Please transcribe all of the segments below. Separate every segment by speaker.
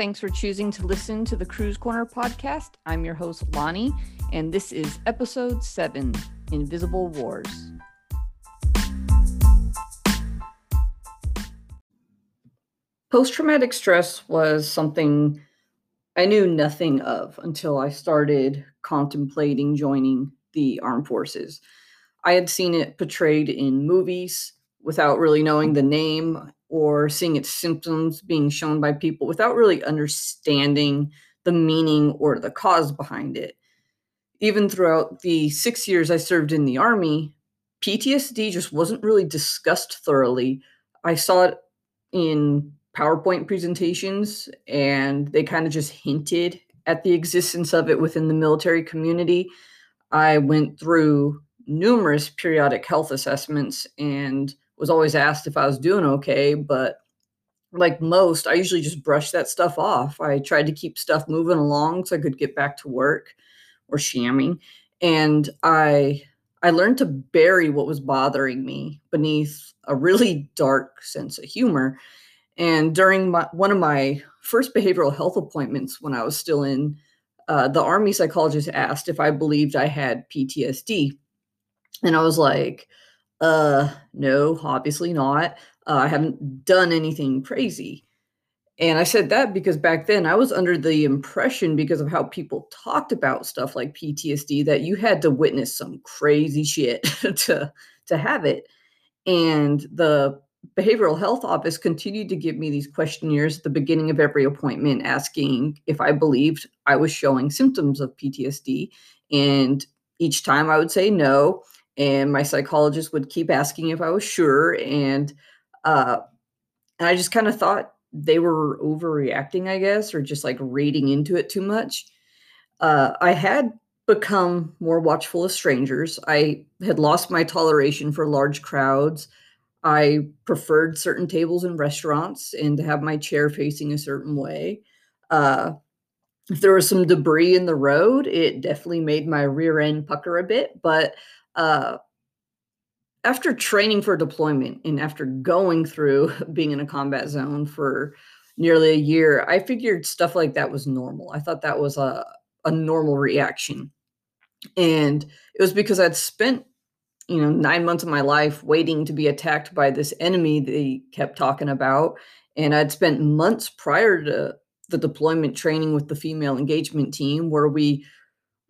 Speaker 1: Thanks for choosing to listen to the Cruise Corner podcast. I'm your host, Lonnie, and this is episode seven Invisible Wars. Post traumatic stress was something I knew nothing of until I started contemplating joining the armed forces. I had seen it portrayed in movies without really knowing the name or seeing its symptoms being shown by people without really understanding the meaning or the cause behind it. Even throughout the six years I served in the Army, PTSD just wasn't really discussed thoroughly. I saw it in PowerPoint presentations, and they kind of just hinted at the existence of it within the military community. I went through numerous periodic health assessments and was always asked if I was doing okay, but like most, I usually just brush that stuff off. I tried to keep stuff moving along so I could get back to work or shamming. And I I learned to bury what was bothering me beneath a really dark sense of humor. And during my, one of my first behavioral health appointments when I was still in, uh, the Army psychologist asked if I believed I had PTSD. And I was like, uh, no, obviously not. Uh, I haven't done anything crazy. And I said that because back then I was under the impression, because of how people talked about stuff like PTSD, that you had to witness some crazy shit to to have it. And the behavioral health office continued to give me these questionnaires at the beginning of every appointment asking if I believed I was showing symptoms of PTSD. And each time I would say no and my psychologist would keep asking if I was sure, and uh, and I just kind of thought they were overreacting, I guess, or just like reading into it too much. Uh, I had become more watchful of strangers. I had lost my toleration for large crowds. I preferred certain tables in restaurants and to have my chair facing a certain way. Uh, if there was some debris in the road, it definitely made my rear end pucker a bit, but uh, after training for deployment and after going through being in a combat zone for nearly a year, I figured stuff like that was normal. I thought that was a, a normal reaction. And it was because I'd spent, you know, nine months of my life waiting to be attacked by this enemy they kept talking about. And I'd spent months prior to the deployment training with the female engagement team where we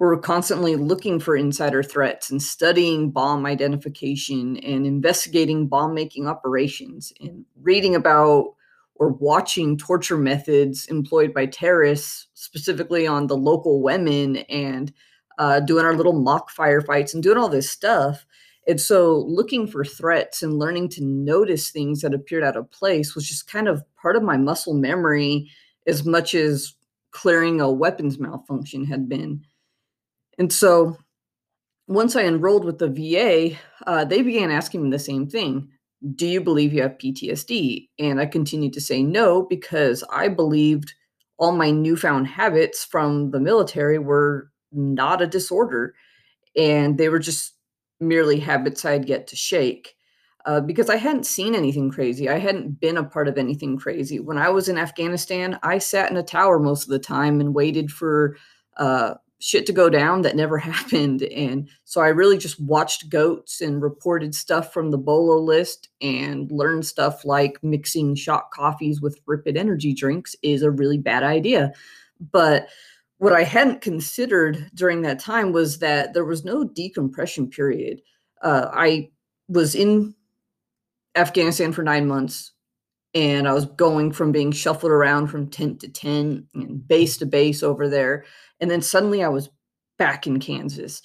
Speaker 1: we're constantly looking for insider threats and studying bomb identification and investigating bomb making operations and reading about or watching torture methods employed by terrorists, specifically on the local women, and uh, doing our little mock firefights and doing all this stuff. And so, looking for threats and learning to notice things that appeared out of place was just kind of part of my muscle memory as much as clearing a weapons malfunction had been. And so once I enrolled with the VA, uh, they began asking me the same thing Do you believe you have PTSD? And I continued to say no because I believed all my newfound habits from the military were not a disorder and they were just merely habits I'd get to shake. Uh, because I hadn't seen anything crazy. I hadn't been a part of anything crazy. When I was in Afghanistan, I sat in a tower most of the time and waited for uh, shit to go down that never happened. And so I really just watched goats and reported stuff from the Bolo list and learned stuff like mixing shot coffees with Rip It energy drinks is a really bad idea. But what I hadn't considered during that time was that there was no decompression period. Uh, I was in Afghanistan for nine months and I was going from being shuffled around from tent to tent and base to base over there. And then suddenly I was back in Kansas.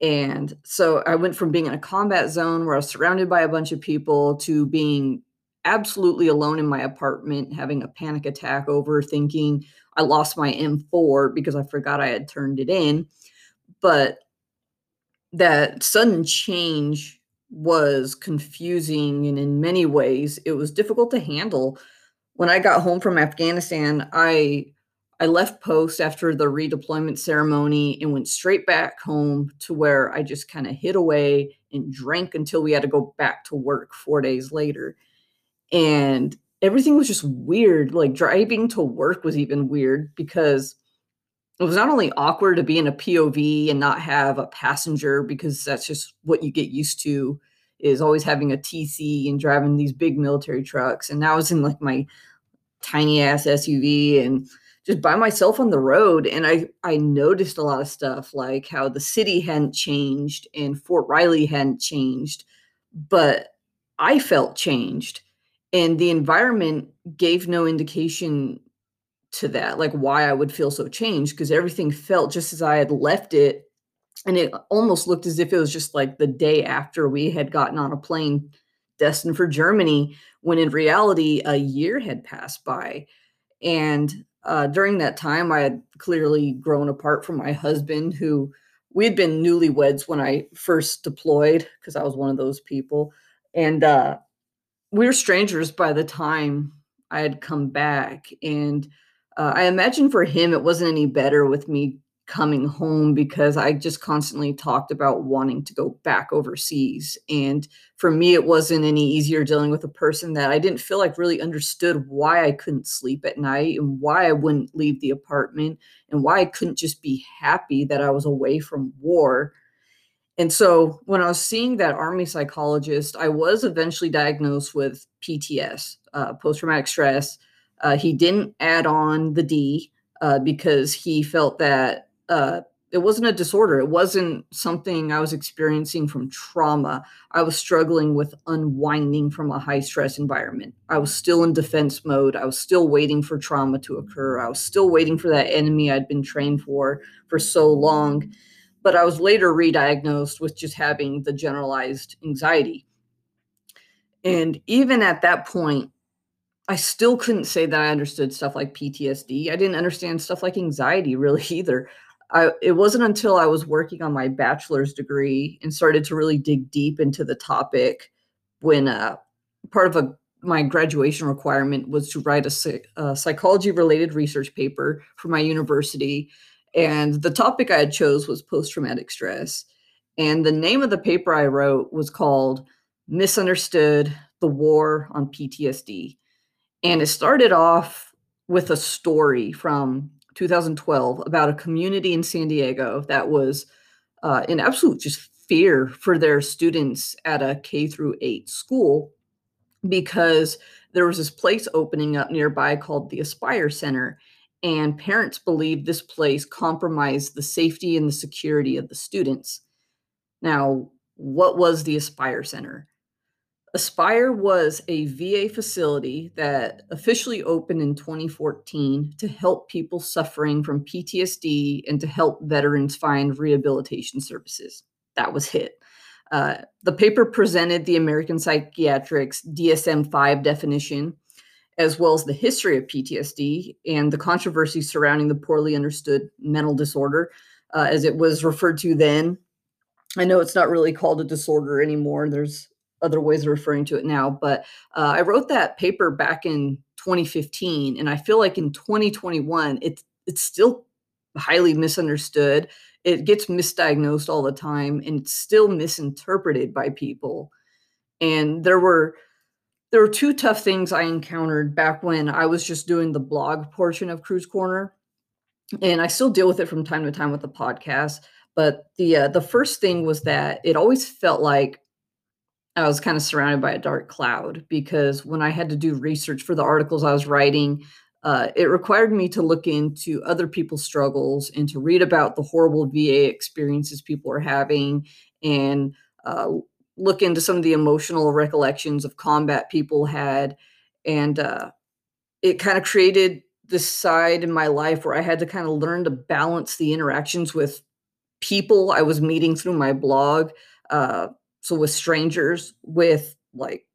Speaker 1: And so I went from being in a combat zone where I was surrounded by a bunch of people to being absolutely alone in my apartment, having a panic attack over thinking I lost my M4 because I forgot I had turned it in. But that sudden change was confusing and in many ways it was difficult to handle. When I got home from Afghanistan, I I left post after the redeployment ceremony and went straight back home to where I just kind of hid away and drank until we had to go back to work 4 days later. And everything was just weird. Like driving to work was even weird because it was not only awkward to be in a POV and not have a passenger because that's just what you get used to is always having a TC and driving these big military trucks. And now I was in like my tiny ass SUV and just by myself on the road and I I noticed a lot of stuff like how the city hadn't changed and Fort Riley hadn't changed, but I felt changed and the environment gave no indication to that like why I would feel so changed because everything felt just as I had left it and it almost looked as if it was just like the day after we had gotten on a plane destined for Germany when in reality a year had passed by and uh, during that time, I had clearly grown apart from my husband, who we had been newlyweds when I first deployed, because I was one of those people. And uh, we were strangers by the time I had come back. And uh, I imagine for him, it wasn't any better with me coming home because I just constantly talked about wanting to go back overseas. And for me, it wasn't any easier dealing with a person that I didn't feel like really understood why I couldn't sleep at night and why I wouldn't leave the apartment and why I couldn't just be happy that I was away from war. And so when I was seeing that army psychologist, I was eventually diagnosed with PTS, uh, post traumatic stress. Uh, he didn't add on the D uh, because he felt that uh, it wasn't a disorder. It wasn't something I was experiencing from trauma. I was struggling with unwinding from a high stress environment. I was still in defense mode. I was still waiting for trauma to occur. I was still waiting for that enemy I'd been trained for for so long. But I was later re diagnosed with just having the generalized anxiety. And even at that point, I still couldn't say that I understood stuff like PTSD. I didn't understand stuff like anxiety really either. I, it wasn't until I was working on my bachelor's degree and started to really dig deep into the topic when uh, part of a, my graduation requirement was to write a, a psychology related research paper for my university. And the topic I had chose was post traumatic stress. And the name of the paper I wrote was called Misunderstood the War on PTSD. And it started off with a story from 2012 about a community in San Diego that was uh, in absolute just fear for their students at a K through eight school because there was this place opening up nearby called the Aspire Center. And parents believed this place compromised the safety and the security of the students. Now, what was the Aspire Center? Aspire was a VA facility that officially opened in 2014 to help people suffering from PTSD and to help veterans find rehabilitation services. That was HIT. Uh, the paper presented the American Psychiatrics DSM 5 definition, as well as the history of PTSD and the controversy surrounding the poorly understood mental disorder, uh, as it was referred to then. I know it's not really called a disorder anymore. There's other ways of referring to it now. But uh, I wrote that paper back in 2015, and I feel like in 2021, it's it's still highly misunderstood. It gets misdiagnosed all the time, and it's still misinterpreted by people. And there were there were two tough things I encountered back when I was just doing the blog portion of Cruise Corner, and I still deal with it from time to time with the podcast. But the uh, the first thing was that it always felt like I was kind of surrounded by a dark cloud because when I had to do research for the articles I was writing, uh, it required me to look into other people's struggles and to read about the horrible VA experiences people are having and uh, look into some of the emotional recollections of combat people had. And uh, it kind of created this side in my life where I had to kind of learn to balance the interactions with people I was meeting through my blog. Uh, so with strangers with like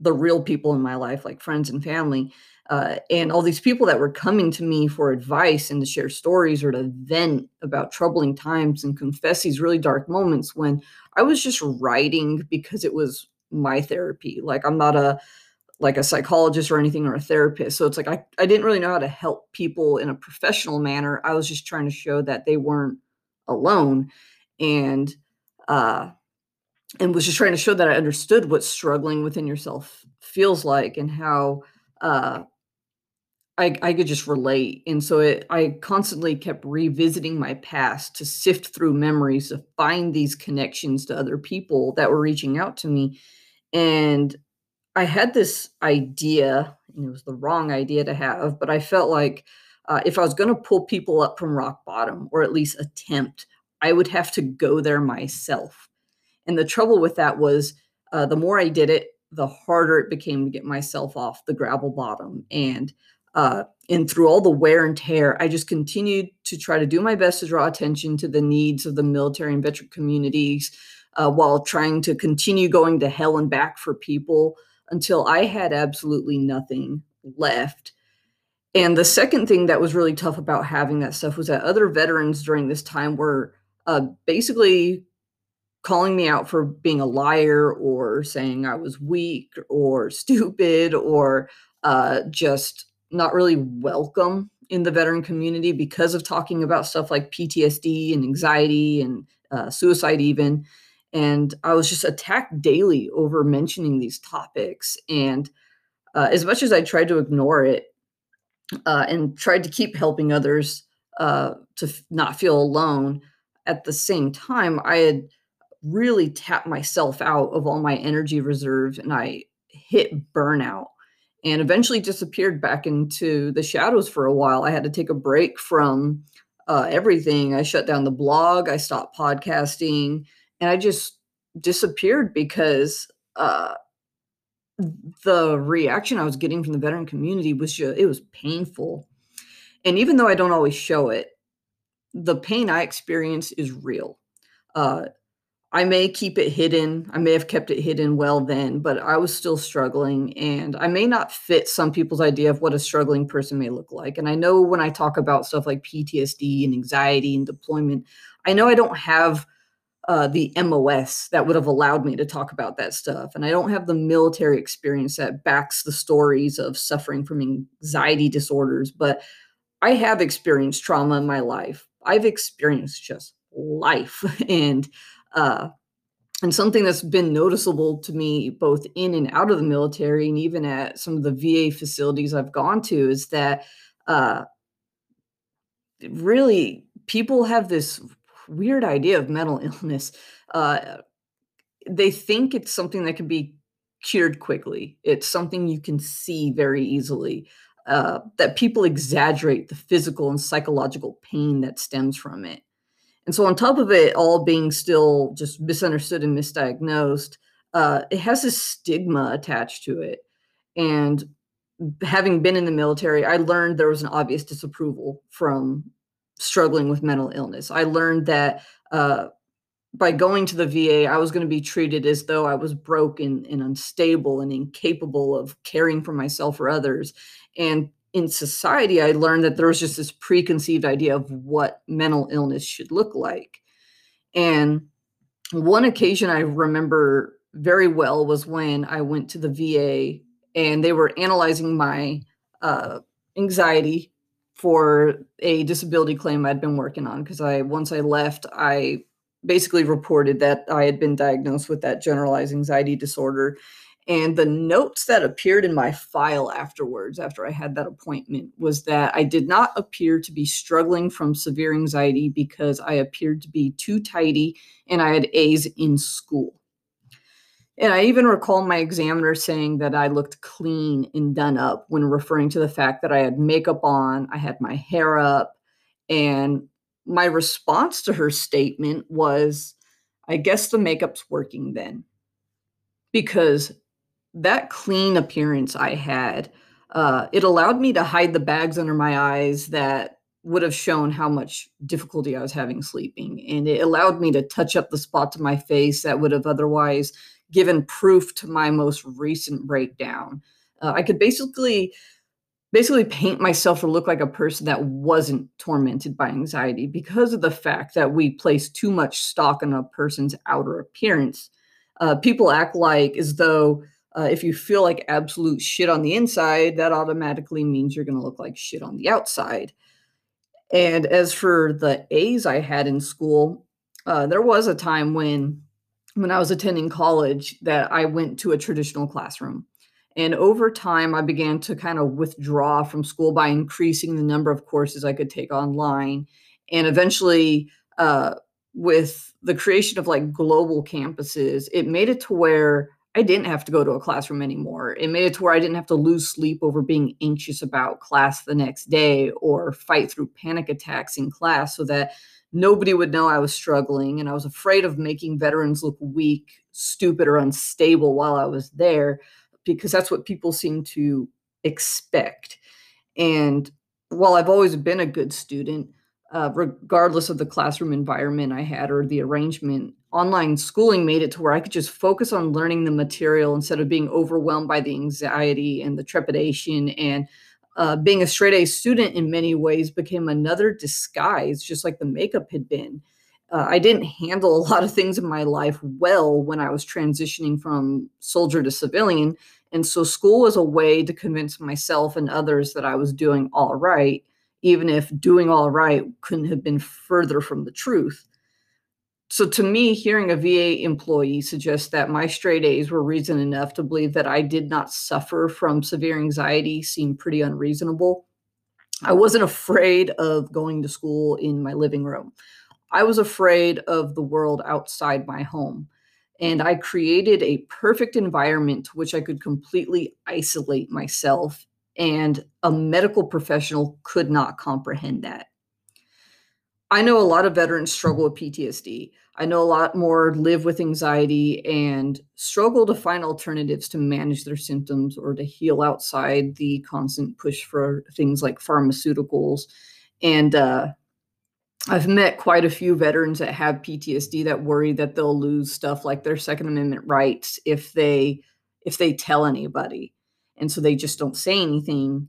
Speaker 1: the real people in my life like friends and family uh, and all these people that were coming to me for advice and to share stories or to vent about troubling times and confess these really dark moments when i was just writing because it was my therapy. Like i'm not a like a psychologist or anything or a therapist so it's like I, I didn't really know how to help people in a professional manner. I was just trying to show that they weren't alone and uh and was just trying to show that I understood what struggling within yourself feels like and how uh, I, I could just relate. And so it, I constantly kept revisiting my past to sift through memories to find these connections to other people that were reaching out to me. And I had this idea, and it was the wrong idea to have, but I felt like uh, if I was going to pull people up from rock bottom, or at least attempt, I would have to go there myself. And the trouble with that was uh, the more I did it, the harder it became to get myself off the gravel bottom. And uh, and through all the wear and tear, I just continued to try to do my best to draw attention to the needs of the military and veteran communities uh, while trying to continue going to hell and back for people until I had absolutely nothing left. And the second thing that was really tough about having that stuff was that other veterans during this time were uh, basically calling me out for being a liar or saying I was weak or stupid or uh, just not really welcome in the veteran community because of talking about stuff like PTSD and anxiety and uh, suicide, even. And I was just attacked daily over mentioning these topics. And uh, as much as I tried to ignore it uh, and tried to keep helping others uh, to f- not feel alone, at the same time, I had really tapped myself out of all my energy reserves and I hit burnout and eventually disappeared back into the shadows for a while. I had to take a break from uh, everything. I shut down the blog, I stopped podcasting, and I just disappeared because uh, the reaction I was getting from the veteran community was just, it was painful. And even though I don't always show it, the pain I experience is real. Uh, I may keep it hidden. I may have kept it hidden well then, but I was still struggling. And I may not fit some people's idea of what a struggling person may look like. And I know when I talk about stuff like PTSD and anxiety and deployment, I know I don't have uh, the MOS that would have allowed me to talk about that stuff. And I don't have the military experience that backs the stories of suffering from anxiety disorders, but I have experienced trauma in my life. I've experienced just life. And uh, and something that's been noticeable to me both in and out of the military and even at some of the VA facilities I've gone to is that uh, really people have this weird idea of mental illness. Uh, they think it's something that can be cured quickly. It's something you can see very easily. Uh, that people exaggerate the physical and psychological pain that stems from it. And so, on top of it all being still just misunderstood and misdiagnosed, uh, it has this stigma attached to it. And having been in the military, I learned there was an obvious disapproval from struggling with mental illness. I learned that uh, by going to the VA, I was going to be treated as though I was broken and unstable and incapable of caring for myself or others. And in society, I learned that there was just this preconceived idea of what mental illness should look like. And one occasion I remember very well was when I went to the VA and they were analyzing my uh, anxiety for a disability claim I'd been working on. Because I once I left, I basically reported that I had been diagnosed with that generalized anxiety disorder and the notes that appeared in my file afterwards, after I had that appointment, was that I did not appear to be struggling from severe anxiety because I appeared to be too tidy and I had A's in school. And I even recall my examiner saying that I looked clean and done up when referring to the fact that I had makeup on, I had my hair up. And my response to her statement was, I guess the makeup's working then. Because that clean appearance I had, uh, it allowed me to hide the bags under my eyes that would have shown how much difficulty I was having sleeping. And it allowed me to touch up the spots on my face that would have otherwise given proof to my most recent breakdown. Uh, I could basically basically paint myself to look like a person that wasn't tormented by anxiety because of the fact that we place too much stock in a person's outer appearance. Uh, people act like as though uh, if you feel like absolute shit on the inside, that automatically means you're going to look like shit on the outside. And as for the A's I had in school, uh, there was a time when, when I was attending college, that I went to a traditional classroom, And over time, I began to kind of withdraw from school by increasing the number of courses I could take online. And eventually, uh, with the creation of like global campuses, it made it to where I didn't have to go to a classroom anymore. It made it to where I didn't have to lose sleep over being anxious about class the next day or fight through panic attacks in class so that nobody would know I was struggling. And I was afraid of making veterans look weak, stupid, or unstable while I was there because that's what people seem to expect. And while I've always been a good student, uh, regardless of the classroom environment I had or the arrangement, online schooling made it to where I could just focus on learning the material instead of being overwhelmed by the anxiety and the trepidation. And uh, being a straight A student in many ways became another disguise, just like the makeup had been. Uh, I didn't handle a lot of things in my life well when I was transitioning from soldier to civilian. And so school was a way to convince myself and others that I was doing all right even if doing all right couldn't have been further from the truth. So, to me, hearing a VA employee suggest that my straight A's were reason enough to believe that I did not suffer from severe anxiety seemed pretty unreasonable. I wasn't afraid of going to school in my living room. I was afraid of the world outside my home. And I created a perfect environment to which I could completely isolate myself and a medical professional could not comprehend that. I know a lot of veterans struggle with PTSD. I know a lot more live with anxiety and struggle to find alternatives to manage their symptoms or to heal outside the constant push for things like pharmaceuticals. And uh, I've met quite a few veterans that have PTSD that worry that they'll lose stuff like their Second Amendment rights if they if they tell anybody and so they just don't say anything.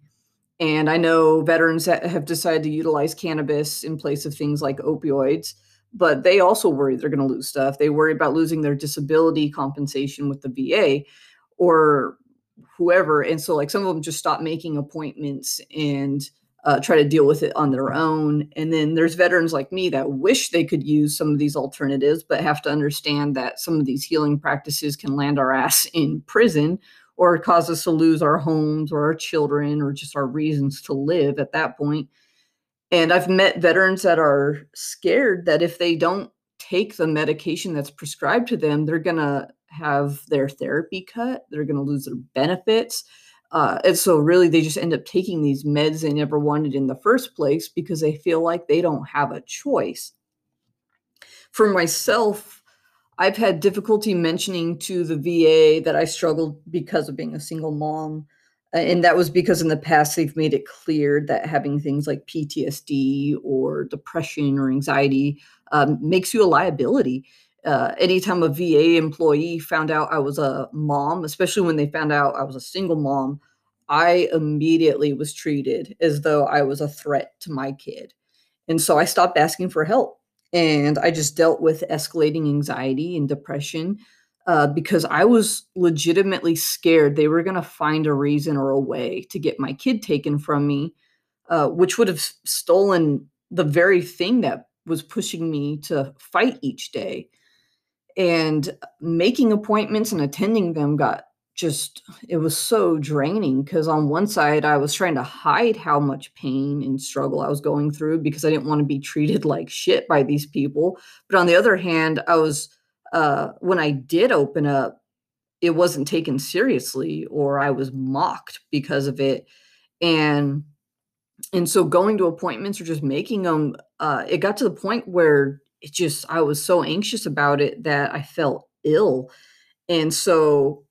Speaker 1: And I know veterans that have decided to utilize cannabis in place of things like opioids, but they also worry they're going to lose stuff. They worry about losing their disability compensation with the VA or whoever. And so, like, some of them just stop making appointments and uh, try to deal with it on their own. And then there's veterans like me that wish they could use some of these alternatives, but have to understand that some of these healing practices can land our ass in prison or cause us to lose our homes or our children or just our reasons to live at that point. And I've met veterans that are scared that if they don't take the medication that's prescribed to them, they're going to have their therapy cut, they're going to lose their benefits. Uh, and so, really, they just end up taking these meds they never wanted in the first place because they feel like they don't have a choice. For myself, I've had difficulty mentioning to the VA that I struggled because of being a single mom. And that was because in the past they've made it clear that having things like PTSD or depression or anxiety um, makes you a liability. Uh, anytime a VA employee found out I was a mom, especially when they found out I was a single mom, I immediately was treated as though I was a threat to my kid. And so I stopped asking for help and I just dealt with escalating anxiety and depression uh, because I was legitimately scared they were going to find a reason or a way to get my kid taken from me, uh, which would have stolen the very thing that was pushing me to fight each day. And making appointments and attending them got just it was so draining because on one side I was trying to hide how much pain and struggle I was going through because I didn't want to be treated like shit by these people. But on the other hand, I was uh when I did open up, it wasn't taken seriously or I was mocked because of it. And and so going to appointments or just making them uh it got to the point where it just I was so anxious about it that I felt ill. And so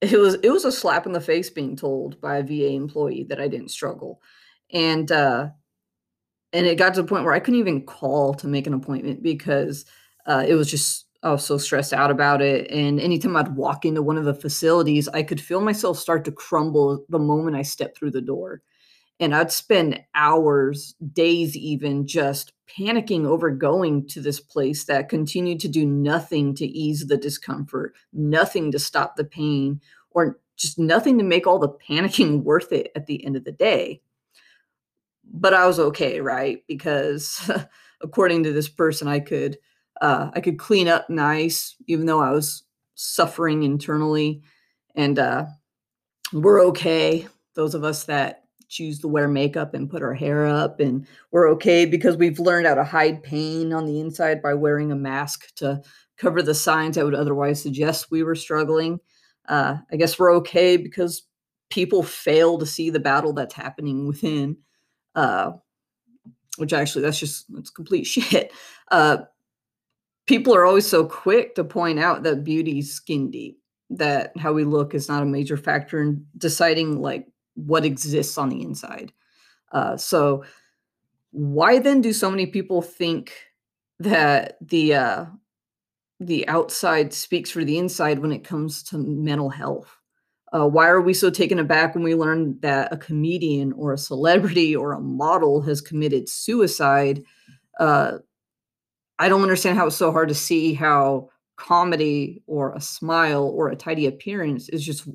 Speaker 1: it was it was a slap in the face being told by a VA employee that I didn't struggle. And uh and it got to the point where I couldn't even call to make an appointment because uh it was just I was so stressed out about it. And anytime I'd walk into one of the facilities, I could feel myself start to crumble the moment I stepped through the door. And I'd spend hours, days even, just panicking over going to this place that continued to do nothing to ease the discomfort, nothing to stop the pain, or just nothing to make all the panicking worth it at the end of the day. But I was okay, right? Because according to this person, I could uh, I could clean up nice, even though I was suffering internally. And uh, we're okay. Those of us that choose to wear makeup and put our hair up, and we're okay because we've learned how to hide pain on the inside by wearing a mask to cover the signs that would otherwise suggest we were struggling. Uh, I guess we're okay because people fail to see the battle that's happening within. Uh, which actually, that's just that's complete shit. Uh, people are always so quick to point out that beauty's skin deep that how we look is not a major factor in deciding like what exists on the inside. Uh, so why then do so many people think that the uh, the outside speaks for the inside when it comes to mental health? Uh, why are we so taken aback when we learn that a comedian or a celebrity or a model has committed suicide? Uh, I don't understand how it's so hard to see how comedy or a smile or a tidy appearance is just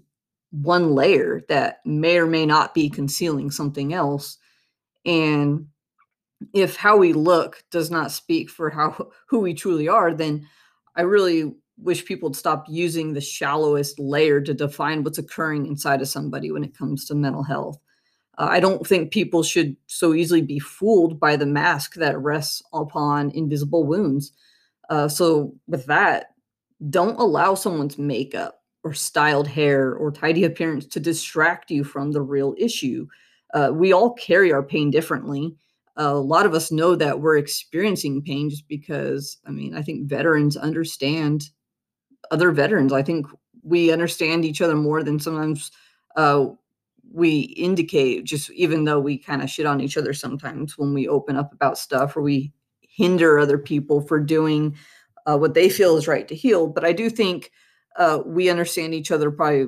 Speaker 1: one layer that may or may not be concealing something else. And if how we look does not speak for how who we truly are, then I really wish people would stop using the shallowest layer to define what's occurring inside of somebody when it comes to mental health. Uh, I don't think people should so easily be fooled by the mask that rests upon invisible wounds. Uh, so, with that, don't allow someone's makeup or styled hair or tidy appearance to distract you from the real issue. Uh, we all carry our pain differently. a lot of us know that we're experiencing pain just because, I mean, I think veterans understand other veterans. I think we understand each other more than sometimes uh, we indicate just even though we kind of shit on each other sometimes when we open up about stuff or we hinder other people for doing uh, what they feel is right to heal but i do think uh, we understand each other probably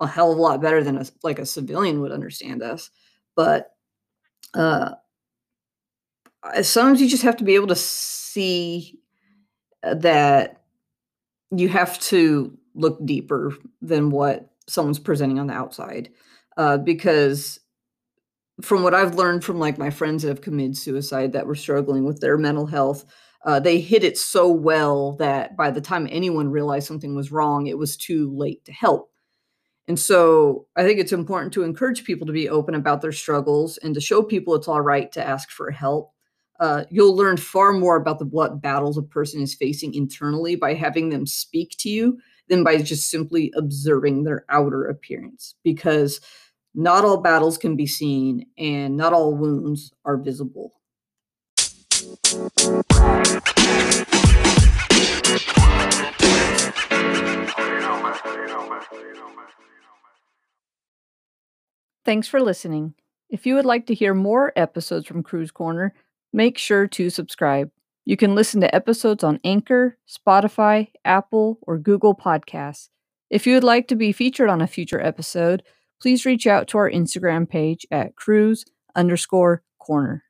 Speaker 1: a hell of a lot better than a, like a civilian would understand us but uh, sometimes you just have to be able to see uh, that you have to look deeper than what someone's presenting on the outside uh, because from what I've learned from like my friends that have committed suicide that were struggling with their mental health, uh, they hid it so well that by the time anyone realized something was wrong, it was too late to help. And so I think it's important to encourage people to be open about their struggles and to show people it's all right to ask for help. Uh, you'll learn far more about the what battles a person is facing internally by having them speak to you than by just simply observing their outer appearance because not all battles can be seen, and not all wounds are visible. Thanks for listening. If you would like to hear more episodes from Cruise Corner, make sure to subscribe. You can listen to episodes on Anchor, Spotify, Apple, or Google Podcasts. If you would like to be featured on a future episode, please reach out to our Instagram page at cruise underscore corner.